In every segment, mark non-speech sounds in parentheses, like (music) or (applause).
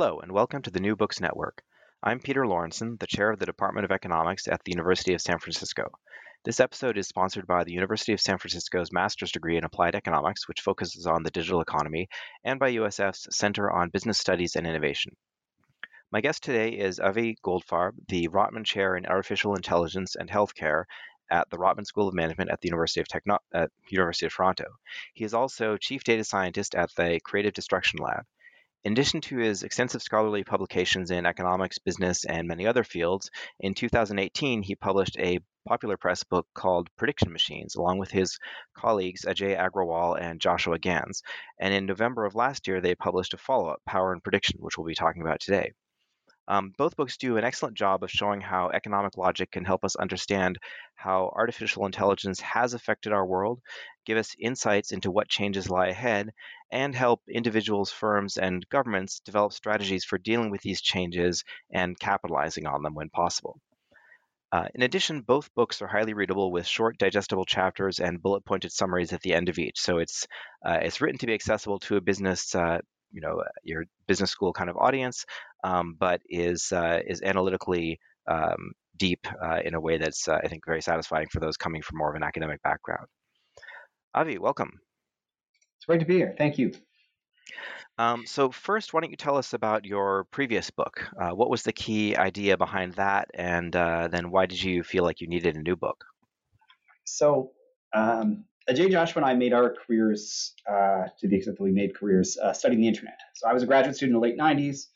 Hello, and welcome to the New Books Network. I'm Peter Lorentzen, the chair of the Department of Economics at the University of San Francisco. This episode is sponsored by the University of San Francisco's Master's degree in Applied Economics, which focuses on the digital economy, and by USF's Center on Business Studies and Innovation. My guest today is Avi Goldfarb, the Rotman Chair in Artificial Intelligence and Healthcare at the Rotman School of Management at the University of, Techno- University of Toronto. He is also Chief Data Scientist at the Creative Destruction Lab. In addition to his extensive scholarly publications in economics, business, and many other fields, in 2018 he published a popular press book called Prediction Machines, along with his colleagues Ajay Agrawal and Joshua Gans. And in November of last year, they published a follow up, Power and Prediction, which we'll be talking about today. Um, both books do an excellent job of showing how economic logic can help us understand how artificial intelligence has affected our world, give us insights into what changes lie ahead, and help individuals, firms, and governments develop strategies for dealing with these changes and capitalizing on them when possible. Uh, in addition, both books are highly readable with short, digestible chapters and bullet-pointed summaries at the end of each. So it's uh, it's written to be accessible to a business uh, you know your business school kind of audience, um, but is uh, is analytically um, deep uh, in a way that's uh, I think very satisfying for those coming from more of an academic background. Avi, welcome. It's great to be here. Thank you. Um, so first, why don't you tell us about your previous book? Uh, what was the key idea behind that, and uh, then why did you feel like you needed a new book? So um, Ajay Joshua and I made our careers, uh, to the extent that we made careers, uh, studying the internet. So I was a graduate student in the late 90s.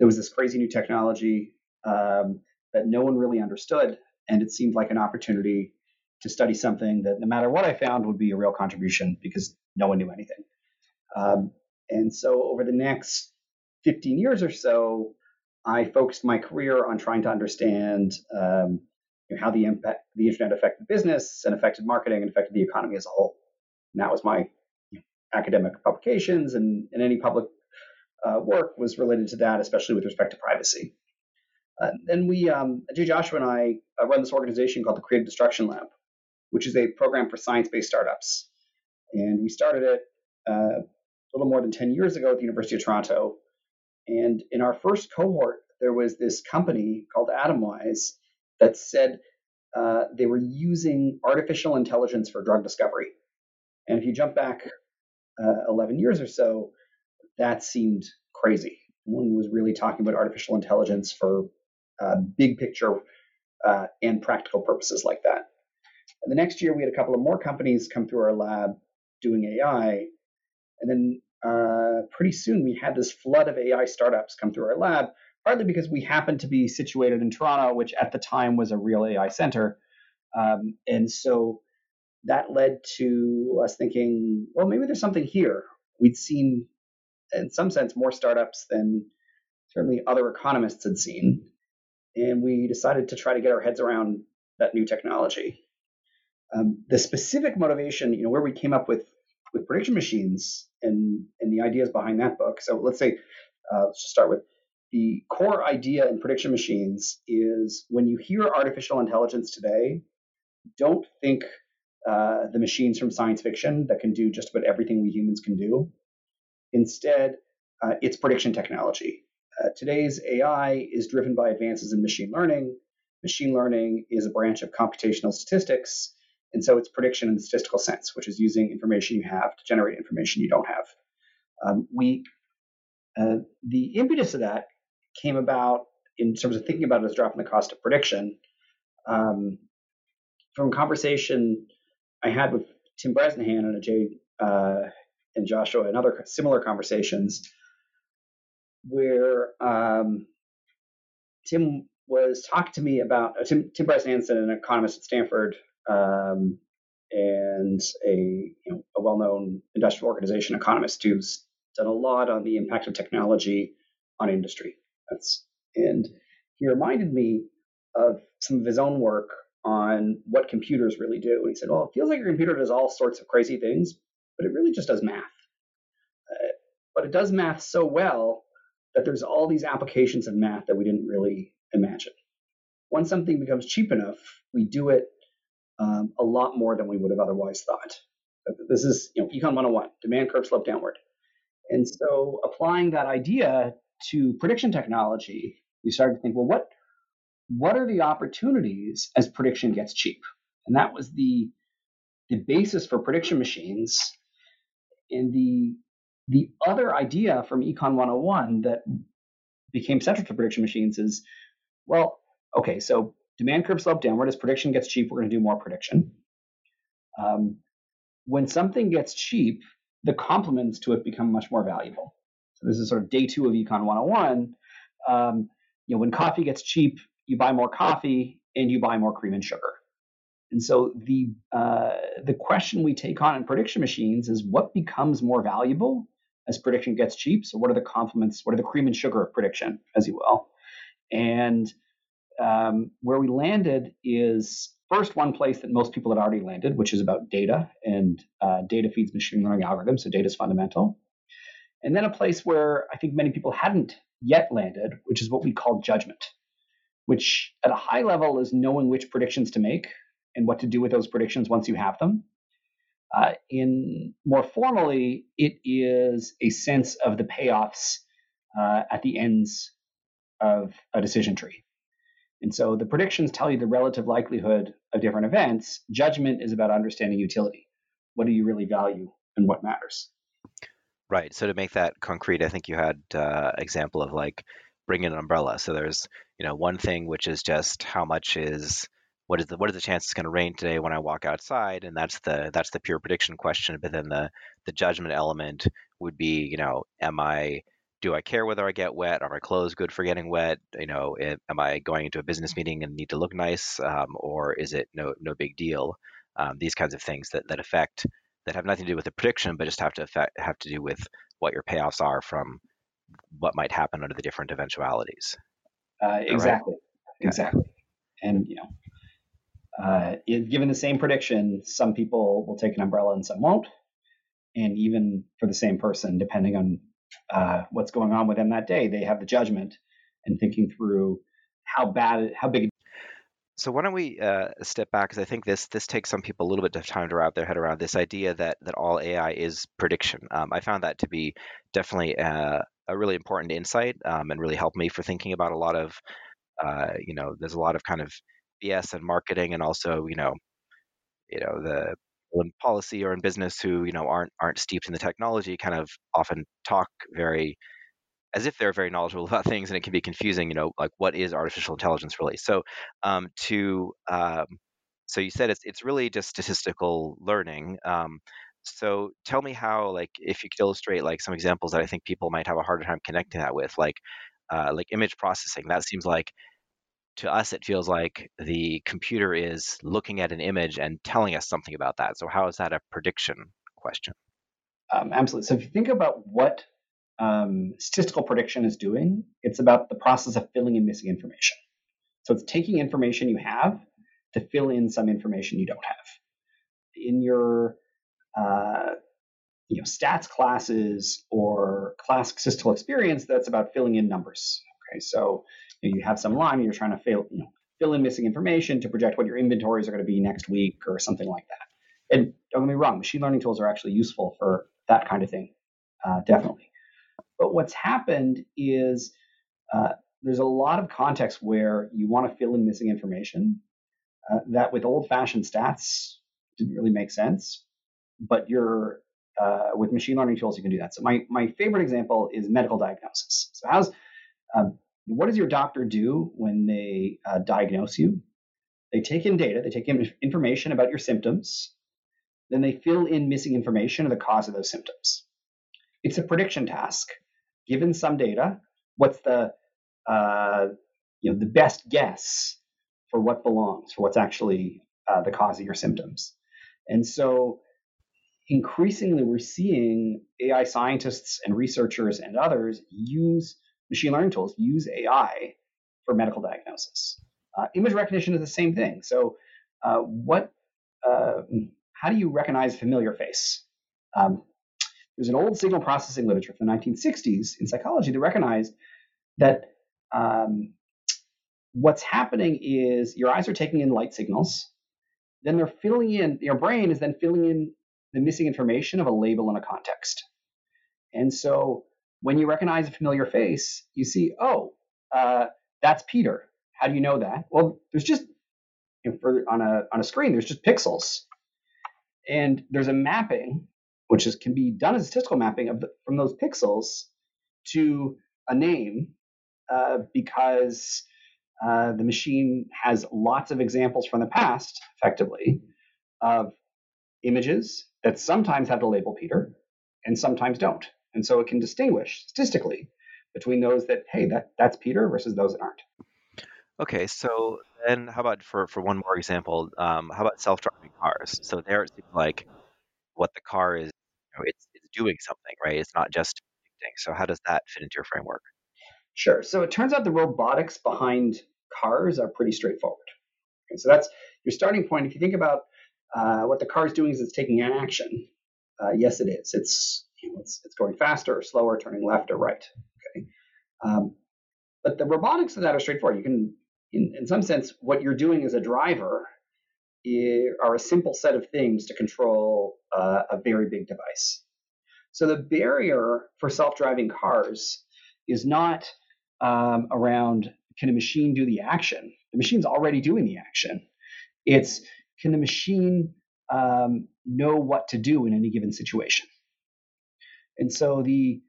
There was this crazy new technology um, that no one really understood, and it seemed like an opportunity to study something that no matter what I found would be a real contribution because no one knew anything. Um, and so over the next 15 years or so, I focused my career on trying to understand um, you know, how the impact the internet affected business and affected marketing and affected the economy as a whole. And that was my you know, academic publications and, and any public uh, work was related to that, especially with respect to privacy. Uh, then we, um, Jay Joshua and I, uh, run this organization called the Creative Destruction Lab, which is a program for science-based startups. And we started it uh, a little more than 10 years ago at the University of Toronto. And in our first cohort, there was this company called Atomwise that said uh, they were using artificial intelligence for drug discovery. And if you jump back uh, 11 years or so, that seemed crazy. One was really talking about artificial intelligence for uh, big picture uh, and practical purposes like that. And the next year, we had a couple of more companies come through our lab doing AI. And then uh, pretty soon, we had this flood of AI startups come through our lab partly because we happened to be situated in Toronto, which at the time was a real AI center. Um, and so that led to us thinking, well, maybe there's something here. We'd seen, in some sense, more startups than certainly other economists had seen. And we decided to try to get our heads around that new technology. Um, the specific motivation, you know, where we came up with with prediction machines and and the ideas behind that book. So let's say, uh, let's just start with the core idea in prediction machines is when you hear artificial intelligence today, don't think uh, the machines from science fiction that can do just about everything we humans can do. Instead, uh, it's prediction technology. Uh, today's AI is driven by advances in machine learning. Machine learning is a branch of computational statistics, and so it's prediction in the statistical sense, which is using information you have to generate information you don't have. Um, we uh, the impetus of that came about in terms of thinking about it as dropping the cost of prediction um, from a conversation I had with Tim Bresnahan and Ajay uh, and Joshua and other similar conversations where um, Tim was talking to me about uh, Tim, Tim Bresnahan's an economist at Stanford um, and a, you know, a well-known industrial organization economist who's done a lot on the impact of technology on industry. That's and he reminded me of some of his own work on what computers really do. And he said, "Well, it feels like your computer does all sorts of crazy things, but it really just does math. Uh, but it does math so well that there's all these applications of math that we didn't really imagine. Once something becomes cheap enough, we do it um, a lot more than we would have otherwise thought. This is, you know, Econ 101, demand curve slope downward. And so applying that idea to prediction technology, we started to think, well, what what are the opportunities as prediction gets cheap? And that was the the basis for prediction machines. And the the other idea from Econ 101 that became central to prediction machines is, well, okay, so demand curve slope downward as prediction gets cheap, we're going to do more prediction. Um, when something gets cheap, the complements to it become much more valuable. So this is sort of day two of Econ 101. Um, you know, when coffee gets cheap, you buy more coffee and you buy more cream and sugar. And so the uh, the question we take on in prediction machines is what becomes more valuable as prediction gets cheap. So what are the complements? What are the cream and sugar of prediction, as you will? And um, where we landed is first one place that most people had already landed, which is about data and uh, data feeds machine learning algorithms. So data is fundamental. And then a place where I think many people hadn't yet landed, which is what we call judgment, which at a high level is knowing which predictions to make and what to do with those predictions once you have them. Uh, in more formally, it is a sense of the payoffs uh, at the ends of a decision tree. And so the predictions tell you the relative likelihood of different events. Judgment is about understanding utility. What do you really value and what matters? Right. So to make that concrete, I think you had uh, example of like bring an umbrella. So there's you know one thing which is just how much is what is the what are the chances it's going to rain today when I walk outside, and that's the that's the pure prediction question. But then the the judgment element would be you know am I do I care whether I get wet? Are my clothes good for getting wet? You know, it, am I going into a business meeting and need to look nice, um, or is it no no big deal? Um, these kinds of things that that affect that have nothing to do with the prediction, but just have to affect, have to do with what your payoffs are from what might happen under the different eventualities. Uh, exactly, right? exactly, and you know. Uh, given the same prediction, some people will take an umbrella and some won't. And even for the same person, depending on uh, what's going on with them that day. They have the judgment and thinking through how bad, how big. So why don't we uh, step back? Because I think this this takes some people a little bit of time to wrap their head around this idea that that all AI is prediction. Um, I found that to be definitely a, uh, a really important insight um, and really helped me for thinking about a lot of, uh, you know, there's a lot of kind of BS and marketing and also you know, you know the in policy or in business who you know aren't aren't steeped in the technology kind of often talk very as if they're very knowledgeable (laughs) about things and it can be confusing you know like what is artificial intelligence really? So um, to um, so you said it's it's really just statistical learning um, so tell me how like if you could illustrate like some examples that i think people might have a harder time connecting that with like uh, like image processing that seems like to us it feels like the computer is looking at an image and telling us something about that. So how is that a prediction question? Um, absolutely. So if you think about what um, statistical prediction is doing it's about the process of filling in missing information. So it's taking information you have to fill in some information you don't have. In your uh, you know stats classes or classic statistical experience that's about filling in numbers Okay, so you, know, you have some line, and you're trying to fill, you know, fill in missing information to project what your inventories are going to be next week or something like that. And don't get me wrong, machine learning tools are actually useful for that kind of thing, uh, definitely. But what's happened is uh, there's a lot of context where you want to fill in missing information uh, that with old-fashioned stats didn't really make sense, but you're uh, with machine learning tools you can do that. So my my favorite example is medical diagnosis. So how's um, what does your doctor do when they uh, diagnose you? They take in data, they take in information about your symptoms, then they fill in missing information or the cause of those symptoms. It's a prediction task. Given some data, what's the uh, you know the best guess for what belongs, for what's actually uh, the cause of your symptoms? And so increasingly we're seeing AI scientists and researchers and others use machine learning tools, use AI for medical diagnosis. Uh, image recognition is the same thing. So, uh, what, uh, how do you recognize a familiar face? Um, there's an old signal processing literature from the 1960s in psychology that recognized that um, what's happening is your eyes are taking in light signals, then they're filling in, your brain is then filling in the missing information of a label in a context. And so when you recognize a familiar face, you see, oh, uh, that's Peter. How do you know that? Well, there's just on a on a screen, there's just pixels, and there's a mapping, which is can be done as statistical mapping of the, from those pixels to a name, uh, because uh, the machine has lots of examples from the past, effectively, of images that sometimes have the label Peter and sometimes don't. And so it can distinguish statistically between those that, hey, that, that's Peter versus those that aren't. Okay, so then how about for, for one more example, um, how about self-driving cars? So there it seems like what the car is, you know, it's, it's doing something, right? It's not just predicting. So how does that fit into your framework? Sure. So it turns out the robotics behind cars are pretty straightforward. Okay, so that's your starting point. If you think about uh, what the car is doing is it's taking an action. Uh, yes, it is. It's, it's, it's going faster or slower, turning left or right. Okay. Um, but the robotics of that are straightforward. You can, in, in some sense, what you're doing as a driver are a simple set of things to control uh, a very big device. So the barrier for self-driving cars is not um, around can a machine do the action? The machine's already doing the action. It's can the machine um, know what to do in any given situation? And so the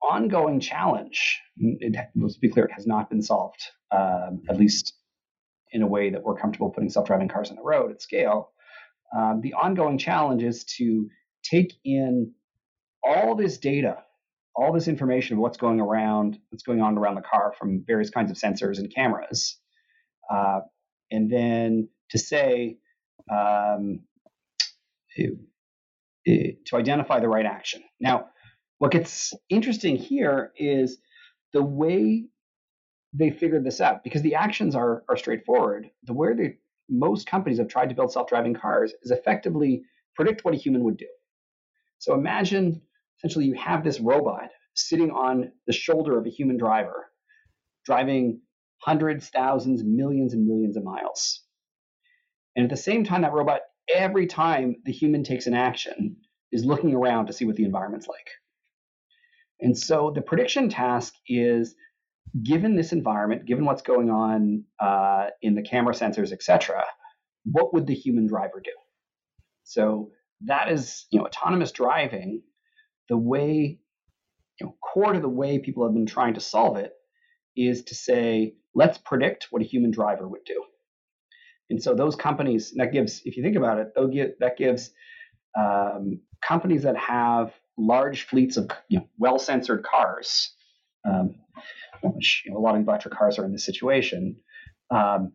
ongoing challenge, it, let's be clear, it has not been solved, um, at least in a way that we're comfortable putting self-driving cars on the road at scale. Um, the ongoing challenge is to take in all this data, all this information of what's going around, what's going on around the car from various kinds of sensors and cameras, uh, and then to say, um, to, to identify the right action. Now, what gets interesting here is the way they figured this out, because the actions are, are straightforward. The way they, most companies have tried to build self-driving cars is effectively predict what a human would do. So imagine essentially you have this robot sitting on the shoulder of a human driver, driving hundreds, thousands, millions, and millions of miles. And at the same time, that robot, every time the human takes an action, is looking around to see what the environment's like. And so the prediction task is given this environment, given what's going on uh, in the camera sensors, et cetera, what would the human driver do? So that is, you know, autonomous driving. The way, you know, core to the way people have been trying to solve it is to say, let's predict what a human driver would do. And so those companies, that gives, if you think about it, that gives um, companies that have large fleets of you know, well censored cars, um, which you know, a lot of electric cars are in this situation, um,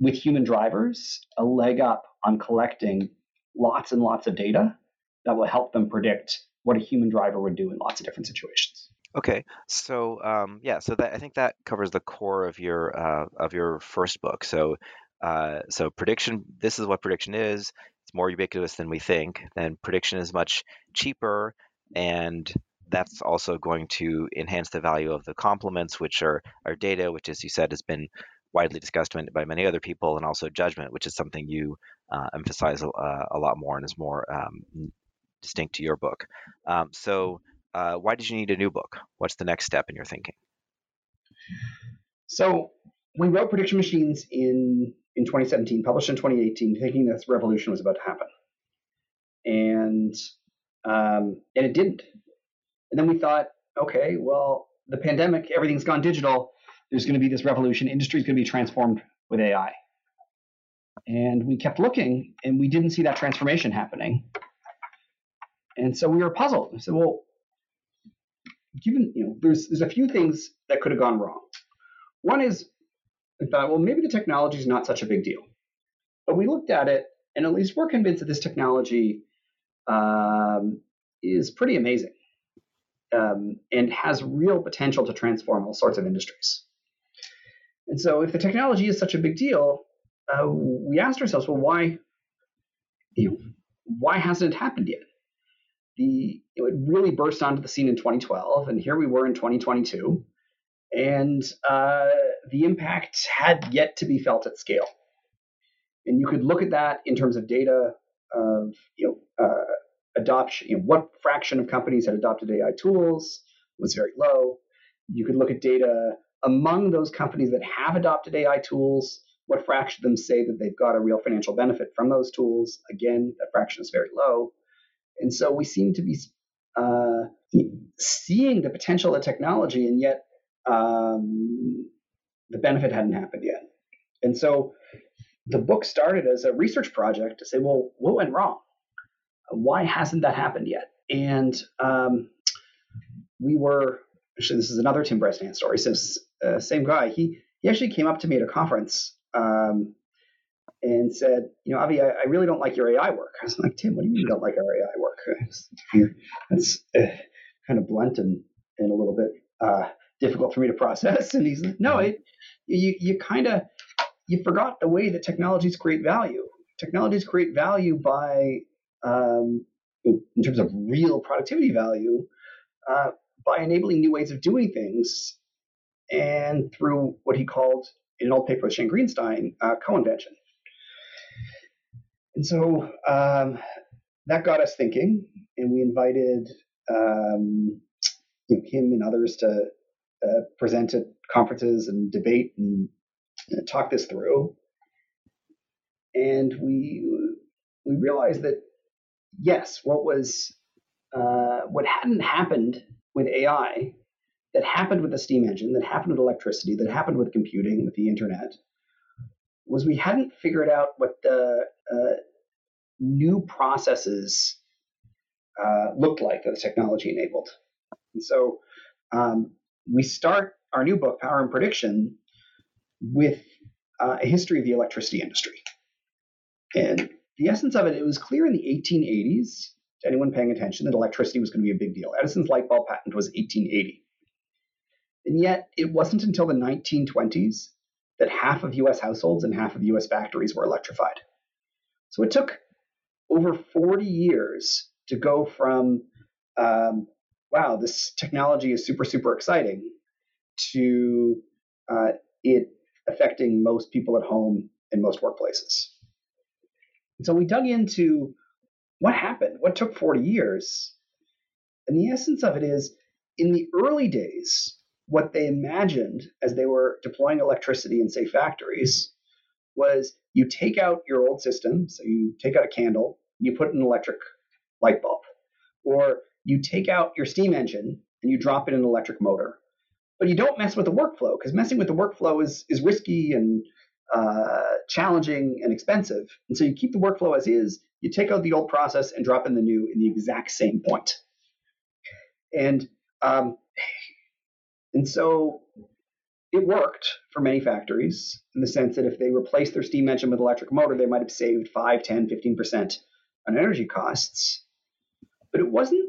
with human drivers, a leg up on collecting lots and lots of data that will help them predict what a human driver would do in lots of different situations. Okay, so um, yeah, so that I think that covers the core of your uh, of your first book. So uh, so prediction, this is what prediction is. More ubiquitous than we think. Then prediction is much cheaper and that's also going to enhance the value of the complements, which are our data, which, as you said, has been widely discussed by many other people, and also judgment, which is something you uh, emphasize a, a, lot more and is more um, distinct to your book. Um, so, uh, why did you need a new book? What's the next step in your thinking? So, we wrote prediction machines in in 2017, published in 2018, thinking this revolution was about to happen, and um, and it didn't. And then we thought, okay, well, the pandemic, everything's gone digital. There's going to be this revolution. Industry's going to be transformed with AI. And we kept looking, and we didn't see that transformation happening. And so we were puzzled. We said, well, given you know, there's there's a few things that could have gone wrong. One is we thought, well, maybe the technology is not such a big deal. But we looked at it, and at least we're convinced that this technology um, is pretty amazing um, and has real potential to transform all sorts of industries. And so, if the technology is such a big deal, uh, we asked ourselves, well, why, you know, why hasn't it happened yet? The it really burst onto the scene in 2012, and here we were in 2022, and uh, the impact had yet to be felt at scale. And you could look at that in terms of data of you know uh, adoption, you know, what fraction of companies had adopted AI tools was very low. You could look at data among those companies that have adopted AI tools, what fraction of them say that they've got a real financial benefit from those tools? Again, that fraction is very low. And so we seem to be uh, seeing the potential of technology, and yet um, the benefit hadn't happened yet. And so the book started as a research project to say, well, what went wrong? Why hasn't that happened yet? And um, we were actually this is another Tim Bresnahan story. So uh, same guy. He he actually came up to me at a conference um, and said, you know, Avi, I, I, really don't like your AI work. I was like, Tim, what do you mean you don't like our AI work? (laughs) That's uh, kind of blunt and and a little bit uh, difficult for me to process. (laughs) And he's like, no, it you you kind of you forgot the way that technologies create value. Technologies create value by um, in terms of real productivity value uh, by enabling new ways of doing things and through what he called in an old paper with Shane Greenstein, uh, co-invention. And so um, that got us thinking, and we invited um, you know, him and others to uh, present at conferences and debate and uh, talk this through. And we we realized that yes, what was uh, what hadn't happened with AI, that happened with the steam engine, that happened with electricity, that happened with computing, with the internet, was we hadn't figured out what the uh, new processes uh, looked like that the technology enabled. And so um, we start our new book, Power and Prediction, with uh, a history of the electricity industry. And the essence of it, it was clear in the 1880s to anyone paying attention that electricity was going to be a big deal. Edison's light bulb patent was 1880. And yet, it wasn't until the 1920s that half of US households and half of US factories were electrified. So it took over 40 years to go from, um, wow, this technology is super, super exciting, to uh, it affecting most people at home in most workplaces. And so we dug into what happened, what took 40 years. And the essence of it is in the early days, what they imagined as they were deploying electricity in, say, factories was you take out your old system, so you take out a candle, you put an electric light bulb, or you take out your steam engine and you drop it in an electric motor. But you don't mess with the workflow because messing with the workflow is, is risky and uh, challenging and expensive. And so you keep the workflow as is, you take out the old process and drop in the new in the exact same point. And um, and so it worked for many factories in the sense that if they replaced their steam engine with electric motor, they might have saved 5, 10, 15% on energy costs. But it wasn't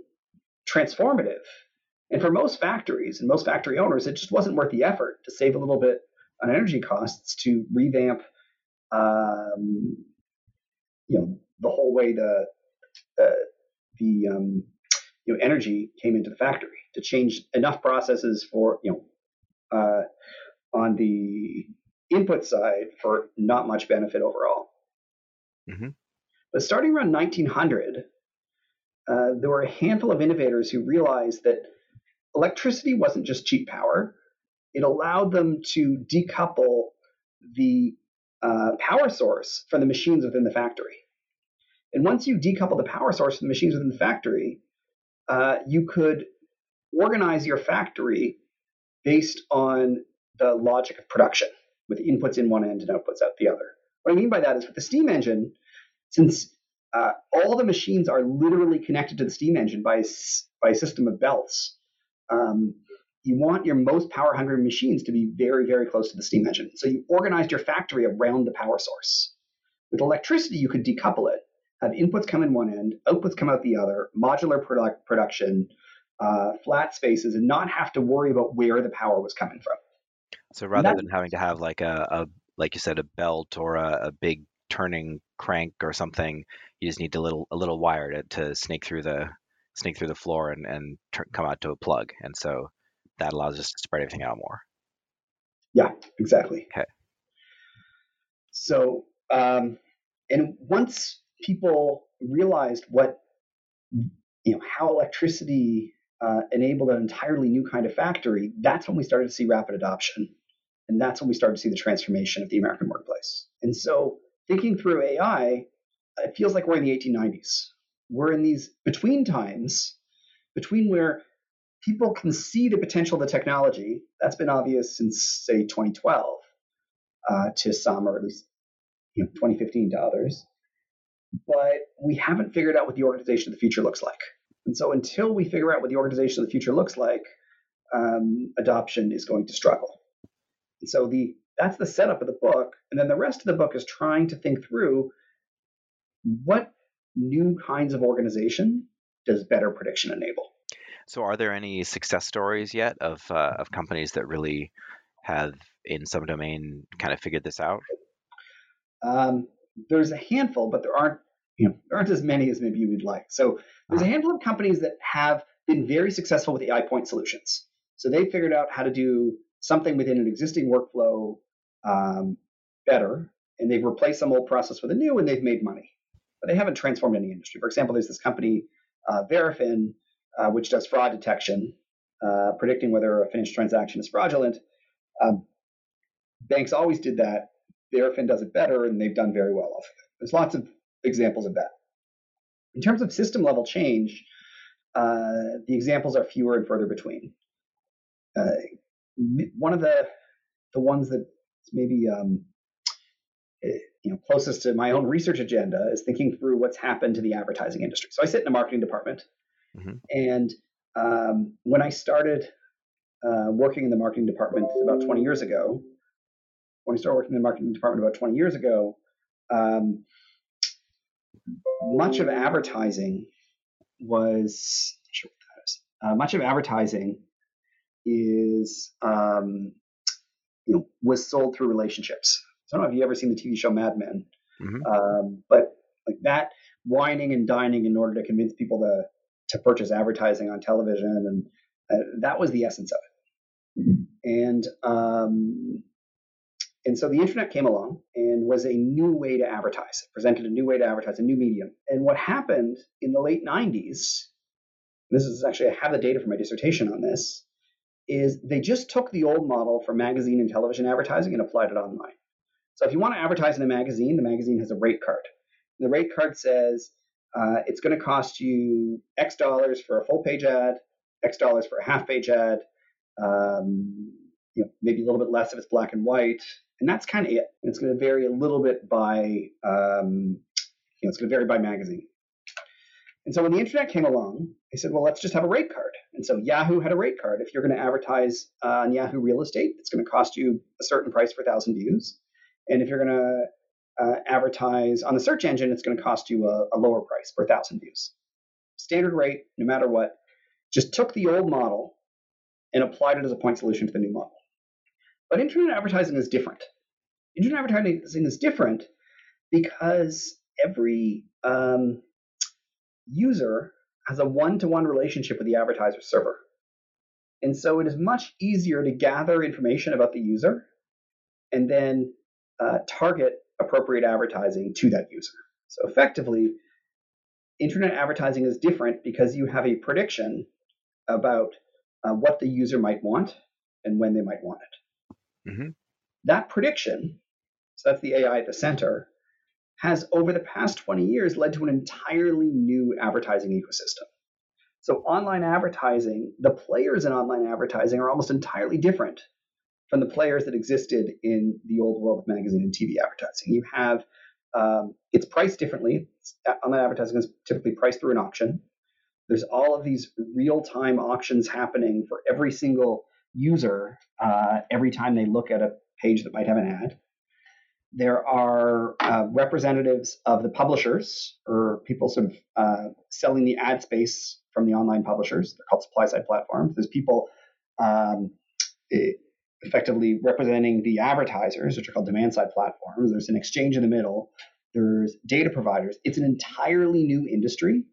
transformative. And for most factories and most factory owners, it just wasn't worth the effort to save a little bit on energy costs to revamp, um, you know, the whole way the uh, the um, you know, energy came into the factory to change enough processes for you know uh, on the input side for not much benefit overall. Mm-hmm. But starting around 1900, uh, there were a handful of innovators who realized that electricity wasn't just cheap power. It allowed them to decouple the uh, power source from the machines within the factory. And once you decouple the power source from the machines within the factory, uh, you could organize your factory based on the logic of production with inputs in one end and outputs out the other. What I mean by that is with the steam engine, since uh, all the machines are literally connected to the steam engine by, by a system of belts, um, you want your most power hungry machines to be very, very close to the steam engine. So you organized your factory around the power source. With electricity, you could decouple it, have inputs come in one end, outputs come out the other, modular product production, uh, flat spaces, and not have to worry about where the power was coming from. So rather than having to have like a, a like you said, a belt or a, a, big turning crank or something, you just need a little a little wire to, to snake through the snake through the floor and and come out to a plug. And so that allows us to spread everything out more. Yeah, exactly. Okay. So, um, and once people realized what, you know, how electricity uh, enabled an entirely new kind of factory, that's when we started to see rapid adoption. And that's when we started to see the transformation of the American workplace. And so, thinking through AI, it feels like we're in the 1890s. We're in these between times between where people can see the potential of the technology. That's been obvious since, say, 2012 uh, to some, or at least you know, 2015 to others. But we haven't figured out what the organization of the future looks like. And so until we figure out what the organization of the future looks like, um, adoption is going to struggle. And so the that's the setup of the book. And then the rest of the book is trying to think through what new kinds of organization does better prediction enable? So, are there any success stories yet of uh, of companies that really have, in some domain, kind of figured this out? Um, there's a handful, but there aren't you know there aren't as many as maybe you would like. So, there's a uh-huh. handful of companies that have been very successful with AI point solutions. So they figured out how to do something within an existing workflow um, better, and they've replaced some old process with a new, and they've made money. But they haven't transformed any industry. For example, there's this company, uh, Verafin, uh, which does fraud detection, uh, predicting whether a finished transaction is fraudulent. Um, banks always did that. Verafin does it better, and they've done very well off of it. There's lots of examples of that. In terms of system level change, uh, the examples are fewer and further between. Uh, one of the the ones that maybe um, eh, you know closest to my own research agenda is thinking through what's happened to the advertising industry. So I sit in a marketing department, Mm-hmm. And um, when I started uh, working in the marketing department about 20 years ago, when I started working in the marketing department about 20 years ago, um, much of advertising was sure uh, much of advertising is um, you know was sold through relationships. I don't know if you ever seen the TV show Mad Men, mm-hmm. um, but like that wining and dining in order to convince people to to purchase advertising on television, and uh, that was the essence of it. And um, and so the internet came along and was a new way to advertise. It presented a new way to advertise, a new medium. And what happened in the late 90s, this is actually, I have the data for my dissertation on this, is they just took the old model for magazine and television advertising and applied it online. So if you want to advertise in a magazine, the magazine has a rate card. The rate card says uh, it's going to cost you X dollars for a full page ad, X dollars for a half page ad, um, you know, maybe a little bit less if it's black and white, and that's kind of it. And it's going to vary a little bit by, um, you know, it's going to vary by magazine. And so when the internet came along, they said, well, let's just have a rate card. And so Yahoo had a rate card. If you're going to advertise uh, on Yahoo Real Estate, it's going to cost you a certain price for thousand views. And if you're going to uh, advertise on the search engine, it's going to cost you a, a lower price per thousand views. Standard rate, no matter what, just took the old model and applied it as a point solution to the new model. But internet advertising is different. Internet advertising is different because every um, user has a one to one relationship with the advertiser server. And so it is much easier to gather information about the user and then uh, target appropriate advertising to that user. So effectively, internet advertising is different because you have a prediction about uh, what the user might want and when they might want it. Mm-hmm. That prediction, so that's the AI at the center, has over the past 20 years led to an entirely new advertising ecosystem. So, online advertising, the players in online advertising are almost entirely different from the players that existed in the old world of magazine and TV advertising. You have um, it's priced differently. Online advertising is typically priced through an auction. There's all of these real time auctions happening for every single user uh, every time they look at a page that might have an ad. There are uh, representatives of the publishers or people sort of uh, selling the ad space from the online publishers. They're called supply side platforms. There's people um, effectively representing the advertisers, which are called demand side platforms. There's an exchange in the middle. There's data providers. It's an entirely new industry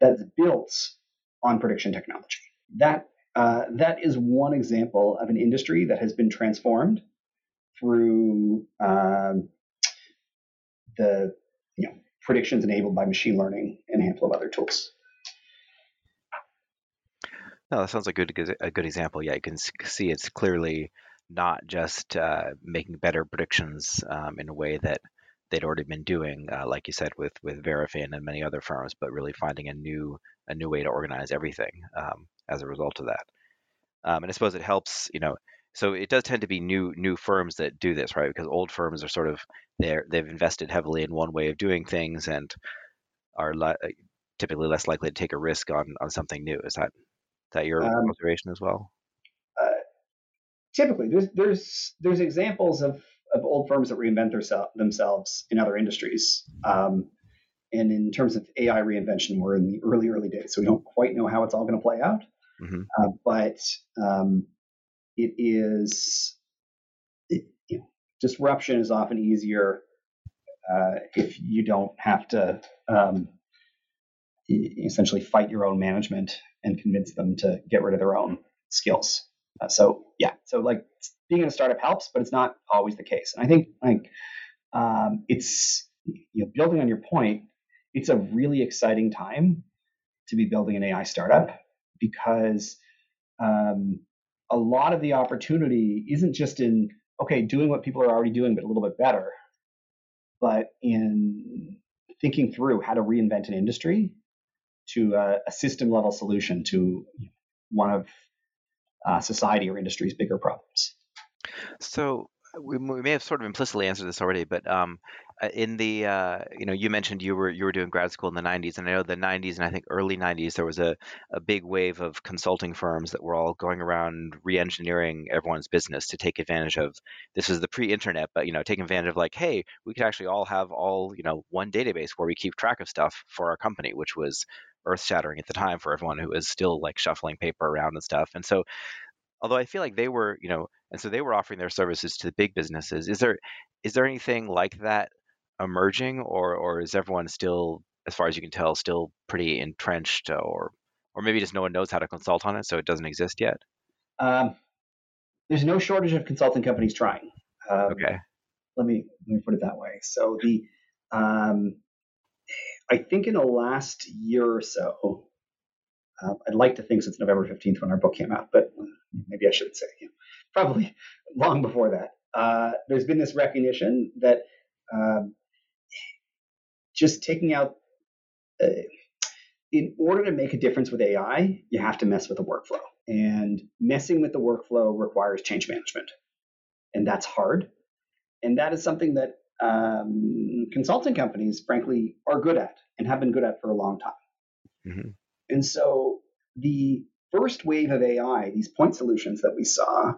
that's built on prediction technology. That uh, that is one example of an industry that has been transformed through um, the you know predictions enabled by machine learning and a handful of other tools. No, that sounds like a good a good example. Yeah, you can see it's clearly not just uh, making better predictions um, in a way that they'd already been doing, uh, like you said, with with Verafin and many other firms, but really finding a new a new way to organize everything um, as a result of that. Um, and I suppose it helps, you know. So it does tend to be new new firms that do this, right? Because old firms are sort of they're they've invested heavily in one way of doing things and are le- typically less likely to take a risk on on something new. Is that that your um, observation as well? Uh, typically, there's there's there's examples of of old firms that reinvent their, themselves in other industries. Um, and in terms of AI reinvention, we're in the early early days, so we don't quite know how it's all going to play out. Mm-hmm. Uh, but um, it is it, you know, disruption is often easier uh, if you don't have to um, essentially fight your own management and convince them to get rid of their own skills. Uh, so yeah, so like being in a startup helps, but it's not always the case. And I think like um, it's you know building on your point, it's a really exciting time to be building an AI startup because um, a lot of the opportunity isn't just in okay doing what people are already doing but a little bit better, but in thinking through how to reinvent an industry to a, a system level solution to one of uh, society or industry's bigger problems. So we, we, may have sort of implicitly answered this already, but um, uh, in the uh, you know you mentioned you were you were doing grad school in the 90s and i know the 90s and i think early 90s there was a, a big wave of consulting firms that were all going around re-engineering everyone's business to take advantage of this is the pre-internet but you know taking advantage of like hey we could actually all have all you know one database where we keep track of stuff for our company which was earth shattering at the time for everyone who was still like shuffling paper around and stuff. And so although i feel like they were you know and so they were offering their services to the big businesses is there is there anything like that emerging, or or is everyone still, as far as you can tell, still pretty entrenched, or or maybe just no one knows how to consult on it, so it doesn't exist yet? Um, there's no shortage of consulting companies trying. Um, okay. Let me let me put it that way. So the um, I think in the last year or so, uh, I'd like to think since November 15th when our book came out, but maybe I shouldn't say you know, probably (laughs) long before that. Uh, there's been this recognition that um, just taking out uh, in order to make a difference with AI, you have to mess with the workflow. And messing with the workflow requires change management. And that's hard. And that is something that um, consulting companies, frankly, are good at and have been good at for a long time. Mm-hmm. And so the first wave of AI, these point solutions that we saw,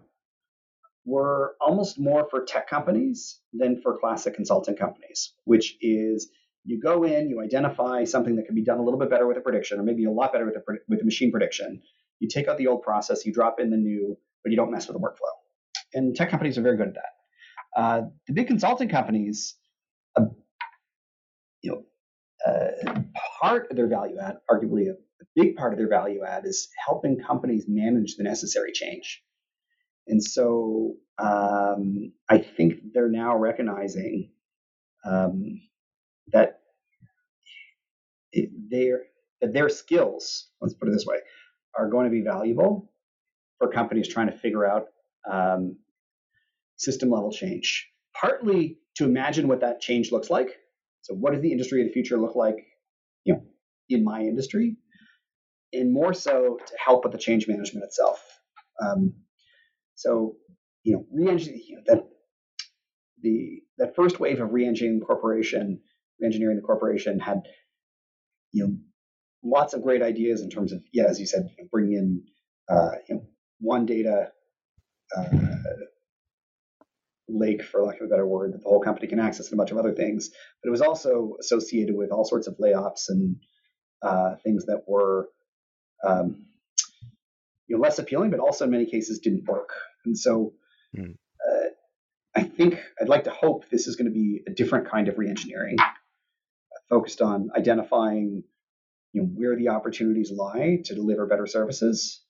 were almost more for tech companies than for classic consulting companies, which is you go in, you identify something that can be done a little bit better with a prediction, or maybe a lot better with a, with a machine prediction. You take out the old process, you drop in the new, but you don't mess with the workflow. And tech companies are very good at that. Uh, the big consulting companies, uh, you know, uh, part of their value add, arguably a, a, big part of their value add, is helping companies manage the necessary change. And so um, I think they're now recognizing um, that their that their skills, let's put it this way, are going to be valuable for companies trying to figure out um, system level change. Partly to imagine what that change looks like. So, what does the industry of the future look like, you know, in my industry? And more so to help with the change management itself. Um, so, you know, re-engineering you know, that the that first wave of re-engineering the corporation, re-engineering the corporation had, you know, lots of great ideas in terms of yeah, as you said, bringing in uh, you know one data uh, lake, for lack of a better word, that the whole company can access and a bunch of other things. But it was also associated with all sorts of layoffs and uh, things that were um, you know, less appealing, but also in many cases didn't work. And so mm. uh, I think I'd like to hope this is going to be a different kind of reengineering, uh, focused on identifying you know, where the opportunities lie to deliver better services,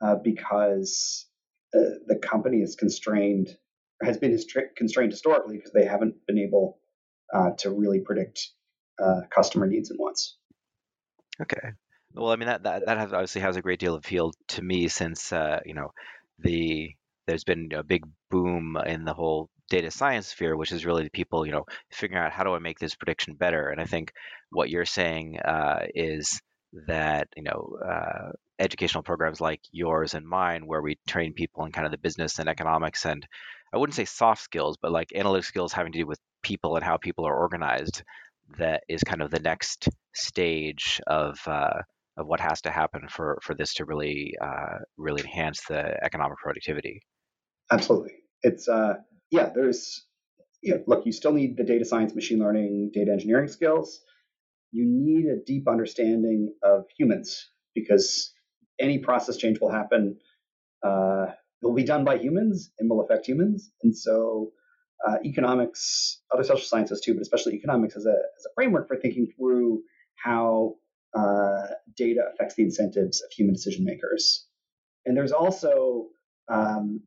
uh, because uh, the company is constrained has been constrained historically because they haven't been able uh, to really predict uh, customer needs and wants. Okay. Well, I mean that that, that has, obviously has a great deal of appeal to me since uh, you know the there's been a big boom in the whole data science sphere, which is really the people you know figuring out how do I make this prediction better. And I think what you're saying uh, is that you know uh, educational programs like yours and mine, where we train people in kind of the business and economics and I wouldn't say soft skills, but like analytic skills having to do with people and how people are organized. That is kind of the next stage of uh, of what has to happen for for this to really uh, really enhance the economic productivity. Absolutely, it's uh, yeah. There's yeah. Look, you still need the data science, machine learning, data engineering skills. You need a deep understanding of humans because any process change will happen uh, will be done by humans and will affect humans. And so, uh, economics, other social sciences too, but especially economics as a, as a framework for thinking through how uh, data affects the incentives of human decision makers. And there's also um,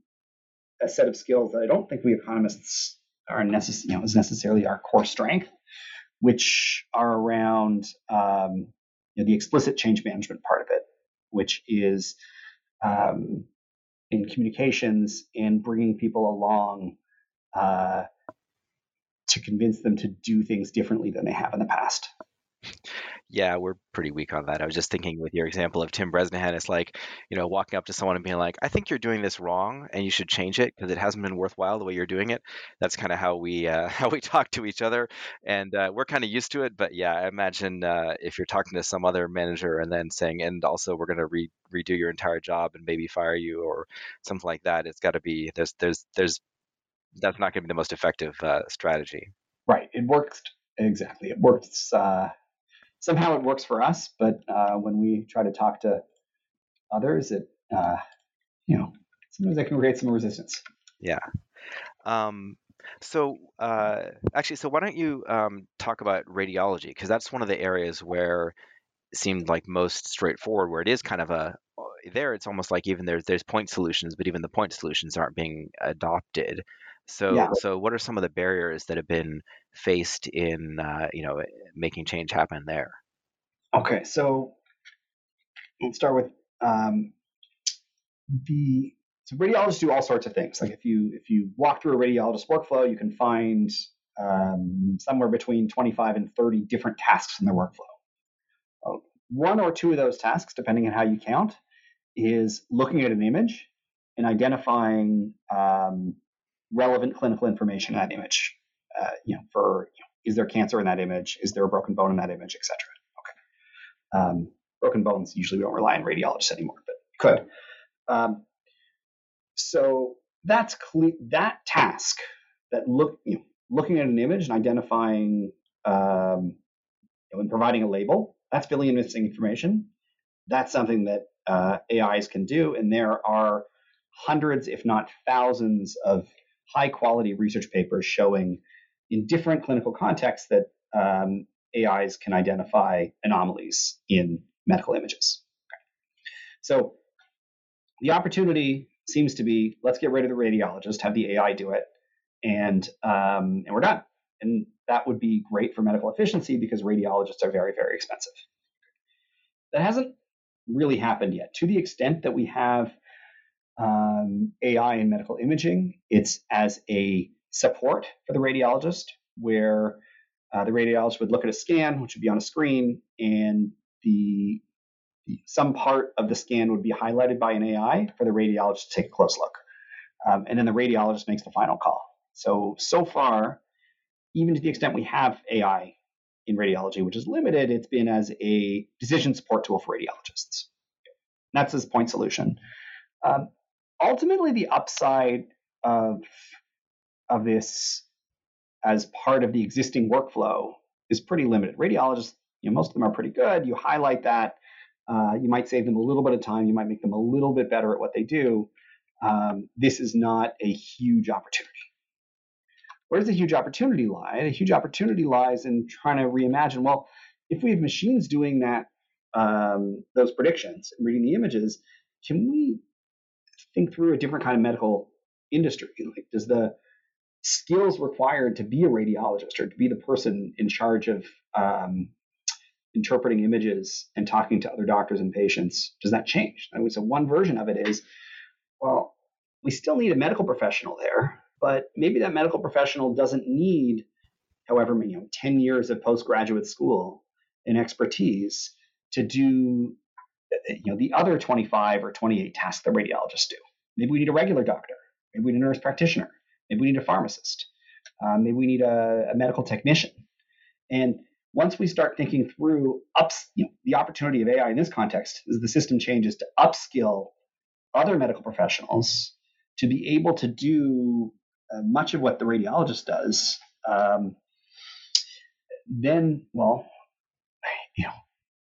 a set of skills that I don't think we economists are necess- you know, is necessarily our core strength, which are around um, you know, the explicit change management part of it, which is um, in communications and bringing people along uh, to convince them to do things differently than they have in the past. Yeah, we're pretty weak on that. I was just thinking with your example of Tim Bresnahan, it's like, you know, walking up to someone and being like, I think you're doing this wrong and you should change it because it hasn't been worthwhile the way you're doing it. That's kind of how we uh, (laughs) how we talk to each other. And uh, we're kind of used to it. But yeah, I imagine uh, if you're talking to some other manager and then saying, and also we're going to re- redo your entire job and maybe fire you or something like that, it's got to be, there's, there's, there's, that's not going to be the most effective uh, strategy. Right. It works. Exactly. It works uh, somehow it works for us, but uh, when we try to talk to others, it uh, you know sometimes that can create some resistance. Yeah. Um, so uh, actually, so why don't you um, talk about radiology because that's one of the areas where it seemed like most straightforward, where it is kind of a there. It's almost like even there's there's point solutions, but even the point solutions aren't being adopted. So, yeah. so what are some of the barriers that have been faced in, uh, you know, making change happen there? Okay, so let's start with um, the so radiologists do all sorts of things. Like if you if you walk through a radiologist workflow, you can find um, somewhere between 25 and 30 different tasks in their workflow. Uh, one or two of those tasks, depending on how you count, is looking at an image and identifying um, relevant clinical information in that image. Uh, you know, for you know, is there cancer in that image? Is there a broken bone in that image, etc. Okay. Um, broken bones usually we don't rely on radiologists anymore, but could. Um, so that's cle- that task that look you know, looking at an image and identifying um, and providing a label. That's filling in missing information. That's something that uh, AIs can do, and there are hundreds, if not thousands, of high quality research papers showing in different clinical contexts that um, AIs can identify anomalies in medical images. So the opportunity seems to be let's get rid of the radiologist, have the AI do it, and um, and we're done. And that would be great for medical efficiency because radiologists are very very expensive. That hasn't really happened yet. To the extent that we have um, AI in medical imaging, it's as a support for the radiologist, where uh, the radiologist would look at a scan, which would be on a screen, and the, some part of the scan would be highlighted by an AI for the radiologist to take a close look, um, and then the radiologist makes the final call. So so far, even to the extent we have AI in radiology, which is limited, it's been as a decision support tool for radiologists. That's his point solution. Um, ultimately, the upside of of this as part of the existing workflow is pretty limited. Radiologists, you know, most of them are pretty good. You highlight that. Uh, you might save them a little bit of time. You might make them a little bit better at what they do. Um, this is not a huge opportunity. Where does the huge opportunity lie? The huge opportunity lies in trying to reimagine. Well, if we have machines doing that, um, those predictions, reading the images, can we think through a different kind of medical industry? Like, does the skills required to be a radiologist or to be the person in charge of um, interpreting images and talking to other doctors and patients does that change I mean, so one version of it is well we still need a medical professional there but maybe that medical professional doesn't need however many you know 10 years of postgraduate school and expertise to do you know the other 25 or 28 tasks the radiologists do maybe we need a regular doctor maybe we need a nurse practitioner Maybe we need a pharmacist. Uh, maybe we need a, a, medical technician. And once we start thinking through ups, you know, the opportunity of AI in this context is the system changes to upskill other medical professionals to be able to do uh, much of what the radiologist does. Um, then, well, you know,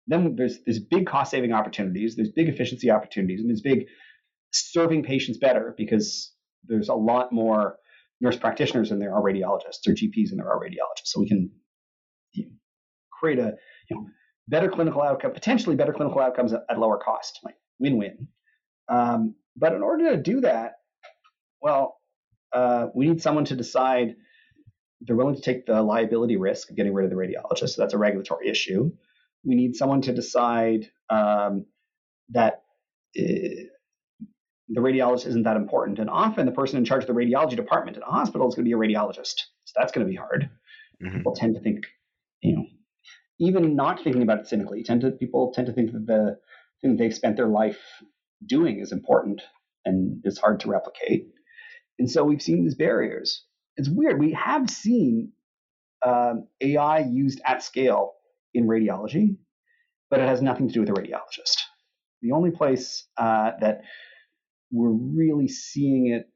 then there's there's big cost saving opportunities, there's big efficiency opportunities, and there's big serving patients better because there's a lot more nurse practitioners and there are radiologists or GPs and there are radiologists. So we can you know, create a you know, better clinical outcome, potentially better clinical outcomes at, at lower cost, like win-win. Um, but in order to do that, well, uh, we need someone to decide they're willing to take the liability risk of getting rid of the radiologist. So that's a regulatory issue. We need someone to decide um, that uh, the radiologist isn't that important. And often the person in charge of the radiology department in a hospital is going to be a radiologist. So that's going to be hard. Mm-hmm. People tend to think, you know, even not thinking about it cynically, tend to people tend to think that the thing they've spent their life doing is important and is hard to replicate. And so we've seen these barriers. It's weird. We have seen um, AI used at scale in radiology, but it has nothing to do with the radiologist. The only place uh, that we're really seeing it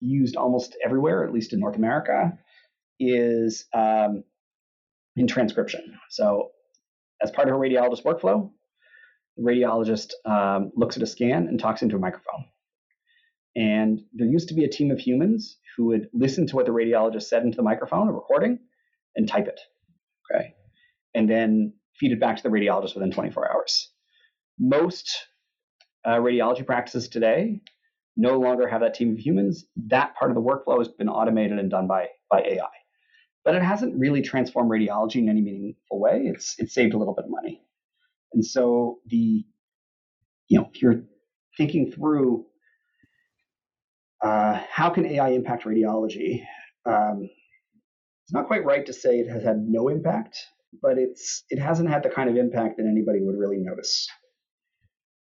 used almost everywhere, at least in North America, is um, in transcription. So, as part of a radiologist workflow, the radiologist um, looks at a scan and talks into a microphone. And there used to be a team of humans who would listen to what the radiologist said into the microphone, a recording, and type it. Okay. And then feed it back to the radiologist within 24 hours. Most uh, radiology practices today no longer have that team of humans. That part of the workflow has been automated and done by by AI. But it hasn't really transformed radiology in any meaningful way. It's it's saved a little bit of money. And so the you know, if you're thinking through uh, how can AI impact radiology, um, it's not quite right to say it has had no impact, but it's it hasn't had the kind of impact that anybody would really notice.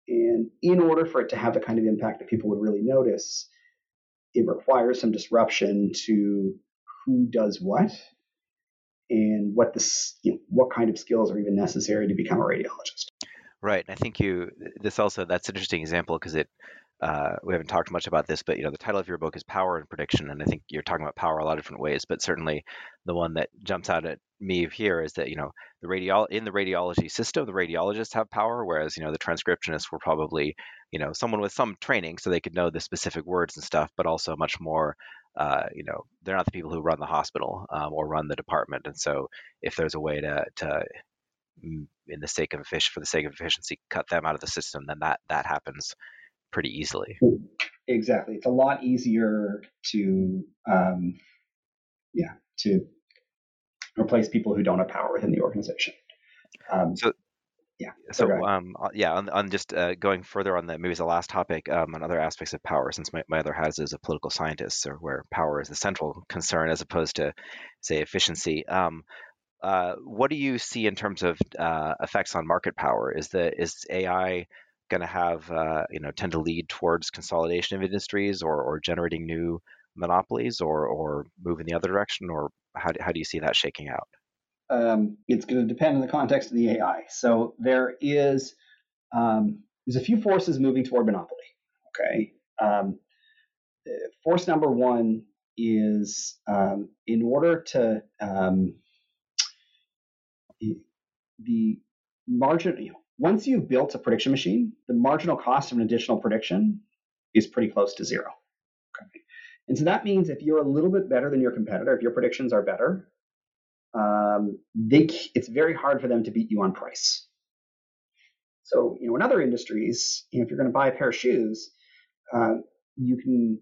And in order for it to have the kind of impact that people would really notice, it requires some disruption to who does what and what this you know, what kind of skills are even necessary to become a radiologist. Right. I think you this also that's an interesting example because it uh, we haven't talked much about this, but you know the title of your book is Power and Prediction, and I think you're talking about power a lot of different ways. But certainly, the one that jumps out at me here is that you know the radiol in the radiology system, the radiologists have power, whereas you know the transcriptionists were probably you know someone with some training, so they could know the specific words and stuff, but also much more uh, you know, they're not the people who run the hospital um, or run the department. And so, if there's a way to to mm, in the sake of fish for the sake of efficiency, cut them out of the system, then that that happens pretty easily. Exactly, it's a lot easier to, um, yeah, to replace people who don't have power within the organization. Um, so yeah. So, um, uh, yeah, on, on just uh, going further on that, maybe as the last topic, um, on other aspects of power, since my, my other hat is a political scientist, or where power is the central concern as opposed to, say, efficiency. Um, uh, what do you see in terms of uh, effects on market power? Is the is AI going to have uh, you know tend to lead towards consolidation of industries or, or generating new monopolies, or or move in the other direction, or how do, how do you see that shaking out? um, it's going to depend on the context of the AI. So there is um, there's a few forces moving toward monopoly. Okay, um, force number one is um, in order to um, the margin. Once you've built a prediction machine, the marginal cost of an additional prediction is pretty close to zero. Okay. And so that means if you're a little bit better than your competitor, if your predictions are better, um, they, it's very hard for them to beat you on price. So, you know, in other industries, you know, if you're going to buy a pair of shoes, uh, you can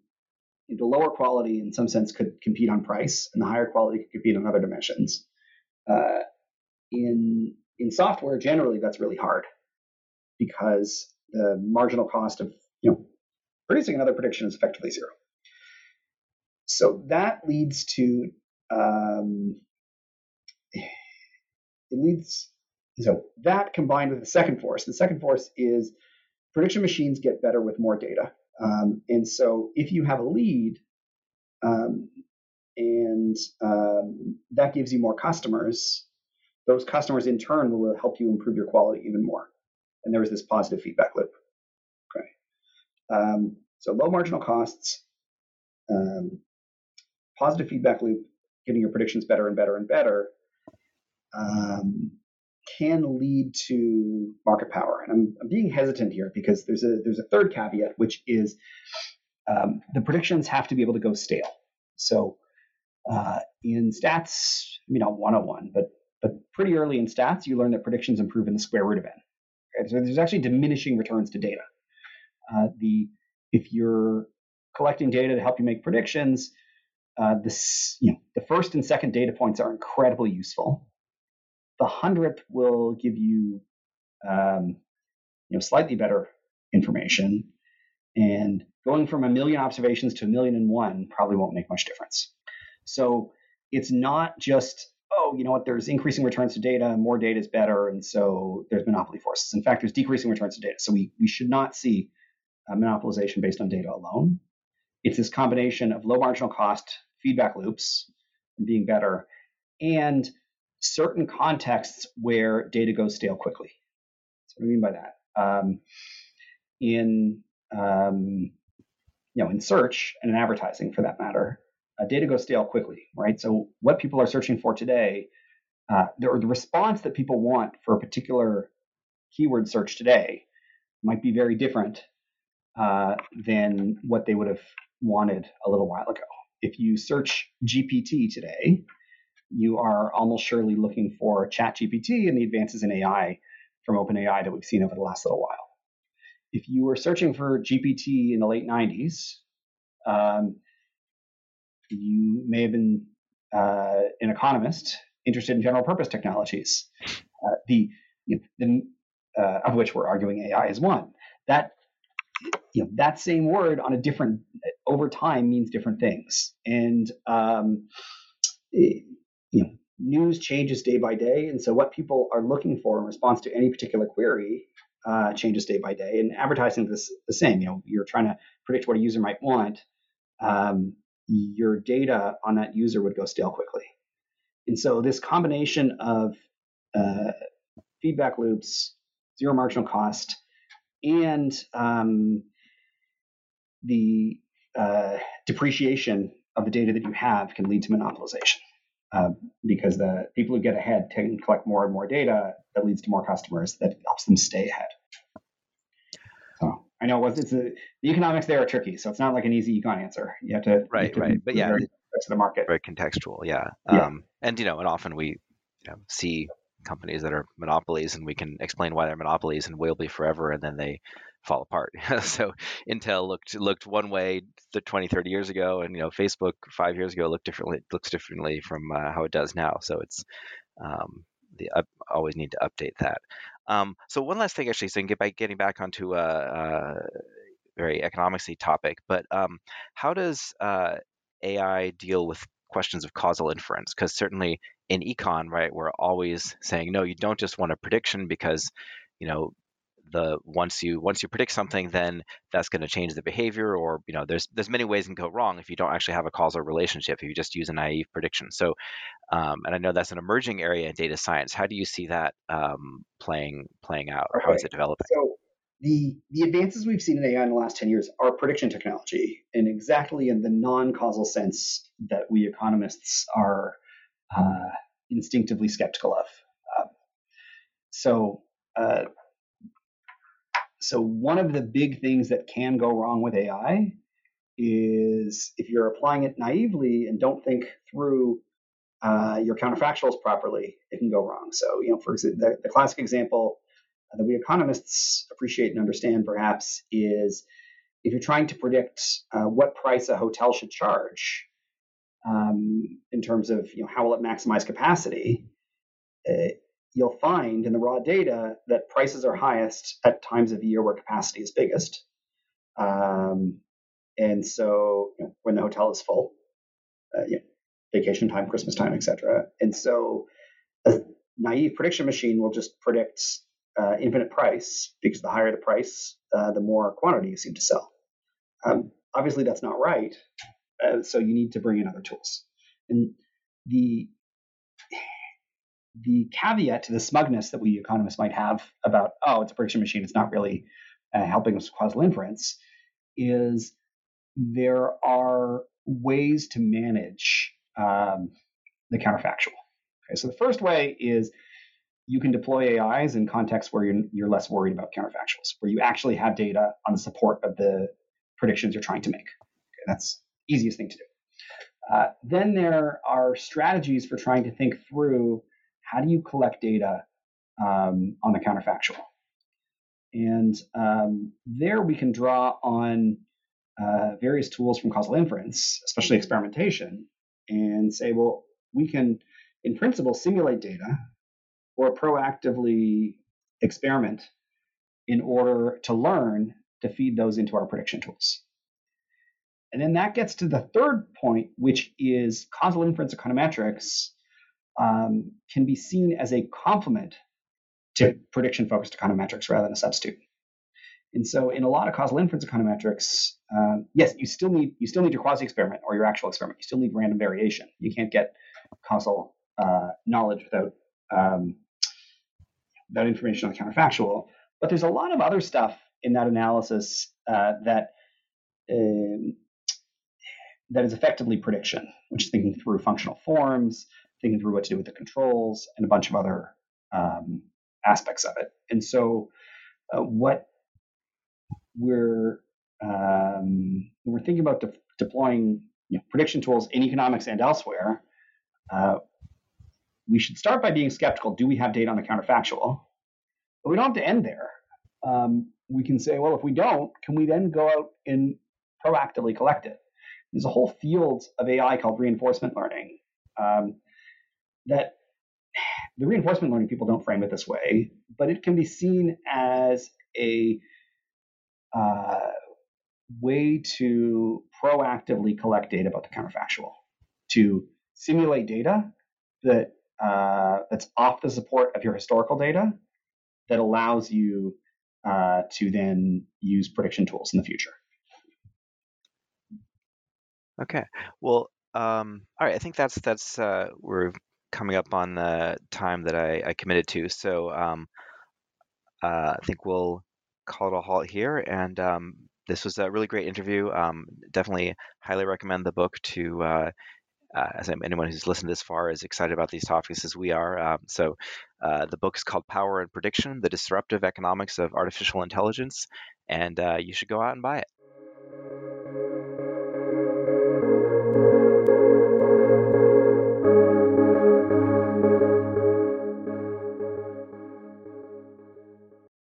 the lower quality, in some sense, could compete on price, and the higher quality could compete on other dimensions. Uh, in in software, generally, that's really hard because the marginal cost of you know producing another prediction is effectively zero. So that leads to um, it leads so that combined with the second force the second force is prediction machines get better with more data um, and so if you have a lead um, and um, that gives you more customers those customers in turn will help you improve your quality even more and there is this positive feedback loop okay um, so low marginal costs um, positive feedback loop getting your predictions better and better and better um, can lead to market power. And I'm, I'm, being hesitant here because there's a there's a third caveat, which is um, the predictions have to be able to go stale. So uh, in stats, I mean, not 101, but but pretty early in stats, you learn that predictions improve in the square root of n. Okay? So there's actually diminishing returns to data. Uh, the if you're collecting data to help you make predictions, uh, this you know the first and second data points are incredibly useful the hundredth will give you, um, you know, slightly better information. And going from a million observations to a million and one probably won't make much difference. So it's not just, oh, you know what, there's increasing returns to data, more data is better, and so there's monopoly forces. In fact, there's decreasing returns to data. So we, we should not see monopolization based on data alone. It's this combination of low marginal cost feedback loops being better and certain contexts where data goes stale quickly. That's what do I mean by that. Um, in um, you know, in search and in advertising, for that matter, uh, data goes stale quickly, right? So what people are searching for today, uh, the, the response that people want for a particular keyword search today might be very different uh, than what they would have wanted a little while ago. If you search GPT today, you are almost surely looking for ChatGPT and the advances in AI from OpenAI that we've seen over the last little while. If you were searching for GPT in the late 90s, um, you may have been uh, an economist interested in general purpose technologies, uh, the, you know, the uh, of which we're arguing AI is one. That you know that same word on a different over time means different things, and um, you know, news changes day by day, and so what people are looking for in response to any particular query uh, changes day by day. And advertising is the same. You know, you're trying to predict what a user might want. Um, your data on that user would go stale quickly. And so this combination of uh, feedback loops, zero marginal cost, and um, the uh, depreciation of the data that you have can lead to monopolization. Uh, because the people who get ahead can collect more and more data that leads to more customers that helps them stay ahead. I know it's a, the economics there are tricky, so it's not like an easy econ answer. You have to right, have to right, but yeah, to the market. Very contextual, yeah. yeah. Um, and you know, and often we you know, see companies that are monopolies, and we can explain why they're monopolies, and will be forever, and then they fall apart. (laughs) so Intel looked looked one way 20, 30 years ago, and you know, Facebook five years ago looked differently looks differently from uh, how it does now. So it's um, the always need to update that. Um, so one last thing, actually, so get by getting back onto a, a very economicsy topic, but um, how does uh, AI deal with questions of causal inference? Because certainly in econ, right, we're always saying no, you don't just want a prediction because you know the once you once you predict something then that's going to change the behavior or you know there's there's many ways it can go wrong if you don't actually have a causal relationship if you just use a naive prediction. So um, and i know that's an emerging area in data science. How do you see that um, playing playing out? Or how is it developing? So the the advances we've seen in ai in the last 10 years are prediction technology and exactly in the non-causal sense that we economists are uh, instinctively skeptical of. Uh, so uh, so one of the big things that can go wrong with AI is if you're applying it naively and don't think through uh, your counterfactuals properly, it can go wrong. So, you know, for example, the, the classic example that we economists appreciate and understand perhaps is if you're trying to predict uh, what price a hotel should charge um, in terms of you know how will it maximize capacity, you'll find in the raw data that prices are highest at times of year where capacity is biggest. Um, and so you know, when the hotel is full, uh, you know, vacation time, Christmas time, etc. And so a naive prediction machine will just predict uh, infinite price because the higher the price, uh, the more quantity you seem to sell. Um, obviously, that's not right. Uh, so you need to bring in other tools. And the the caveat to the smugness that we economists might have about, oh, it's a prediction machine, it's not really uh, helping us with causal inference, is there are ways to manage um, the counterfactual. Okay, so the first way is you can deploy AIs in contexts where you're, you're less worried about counterfactuals, where you actually have data on the support of the predictions you're trying to make. Okay, that's easiest thing to do. Uh, then there are strategies for trying to think through how do you collect data um, on the counterfactual? And um, there we can draw on uh, various tools from causal inference, especially experimentation, and say, well, we can, in principle, simulate data or proactively experiment in order to learn to feed those into our prediction tools. And then that gets to the third point, which is causal inference econometrics um, can be seen as a complement to prediction focused econometrics rather than a substitute. And so, in a lot of causal inference econometrics, um, yes, you still need you still need your quasi experiment or your actual experiment. You still need random variation. You can't get causal uh, knowledge without um, that information on the counterfactual. But there's a lot of other stuff in that analysis uh, that um, that is effectively prediction, which is thinking through functional forms, thinking through what to do with the controls, and a bunch of other um, aspects of it. And so, uh, what we're um, we're thinking about de- deploying you know, prediction tools in economics and elsewhere, uh, we should start by being skeptical. Do we have data on the counterfactual? But we don't have to end there. Um, we can say, well, if we don't, can we then go out and proactively collect it? There's a whole field of AI called reinforcement learning um, that the reinforcement learning people don't frame it this way, but it can be seen as a uh, way to proactively collect data about the counterfactual, to simulate data that uh, that's off the support of your historical data that allows you uh, to then use prediction tools in the future. Okay. Well, um, all right. I think that's that's uh, we're coming up on the time that I, I committed to. So um, uh, I think we'll call it a halt here. And um, this was a really great interview. Um, definitely highly recommend the book to uh, uh, as anyone who's listened this far is excited about these topics as we are. Um, so uh, the book is called Power and Prediction: The Disruptive Economics of Artificial Intelligence, and uh, you should go out and buy it.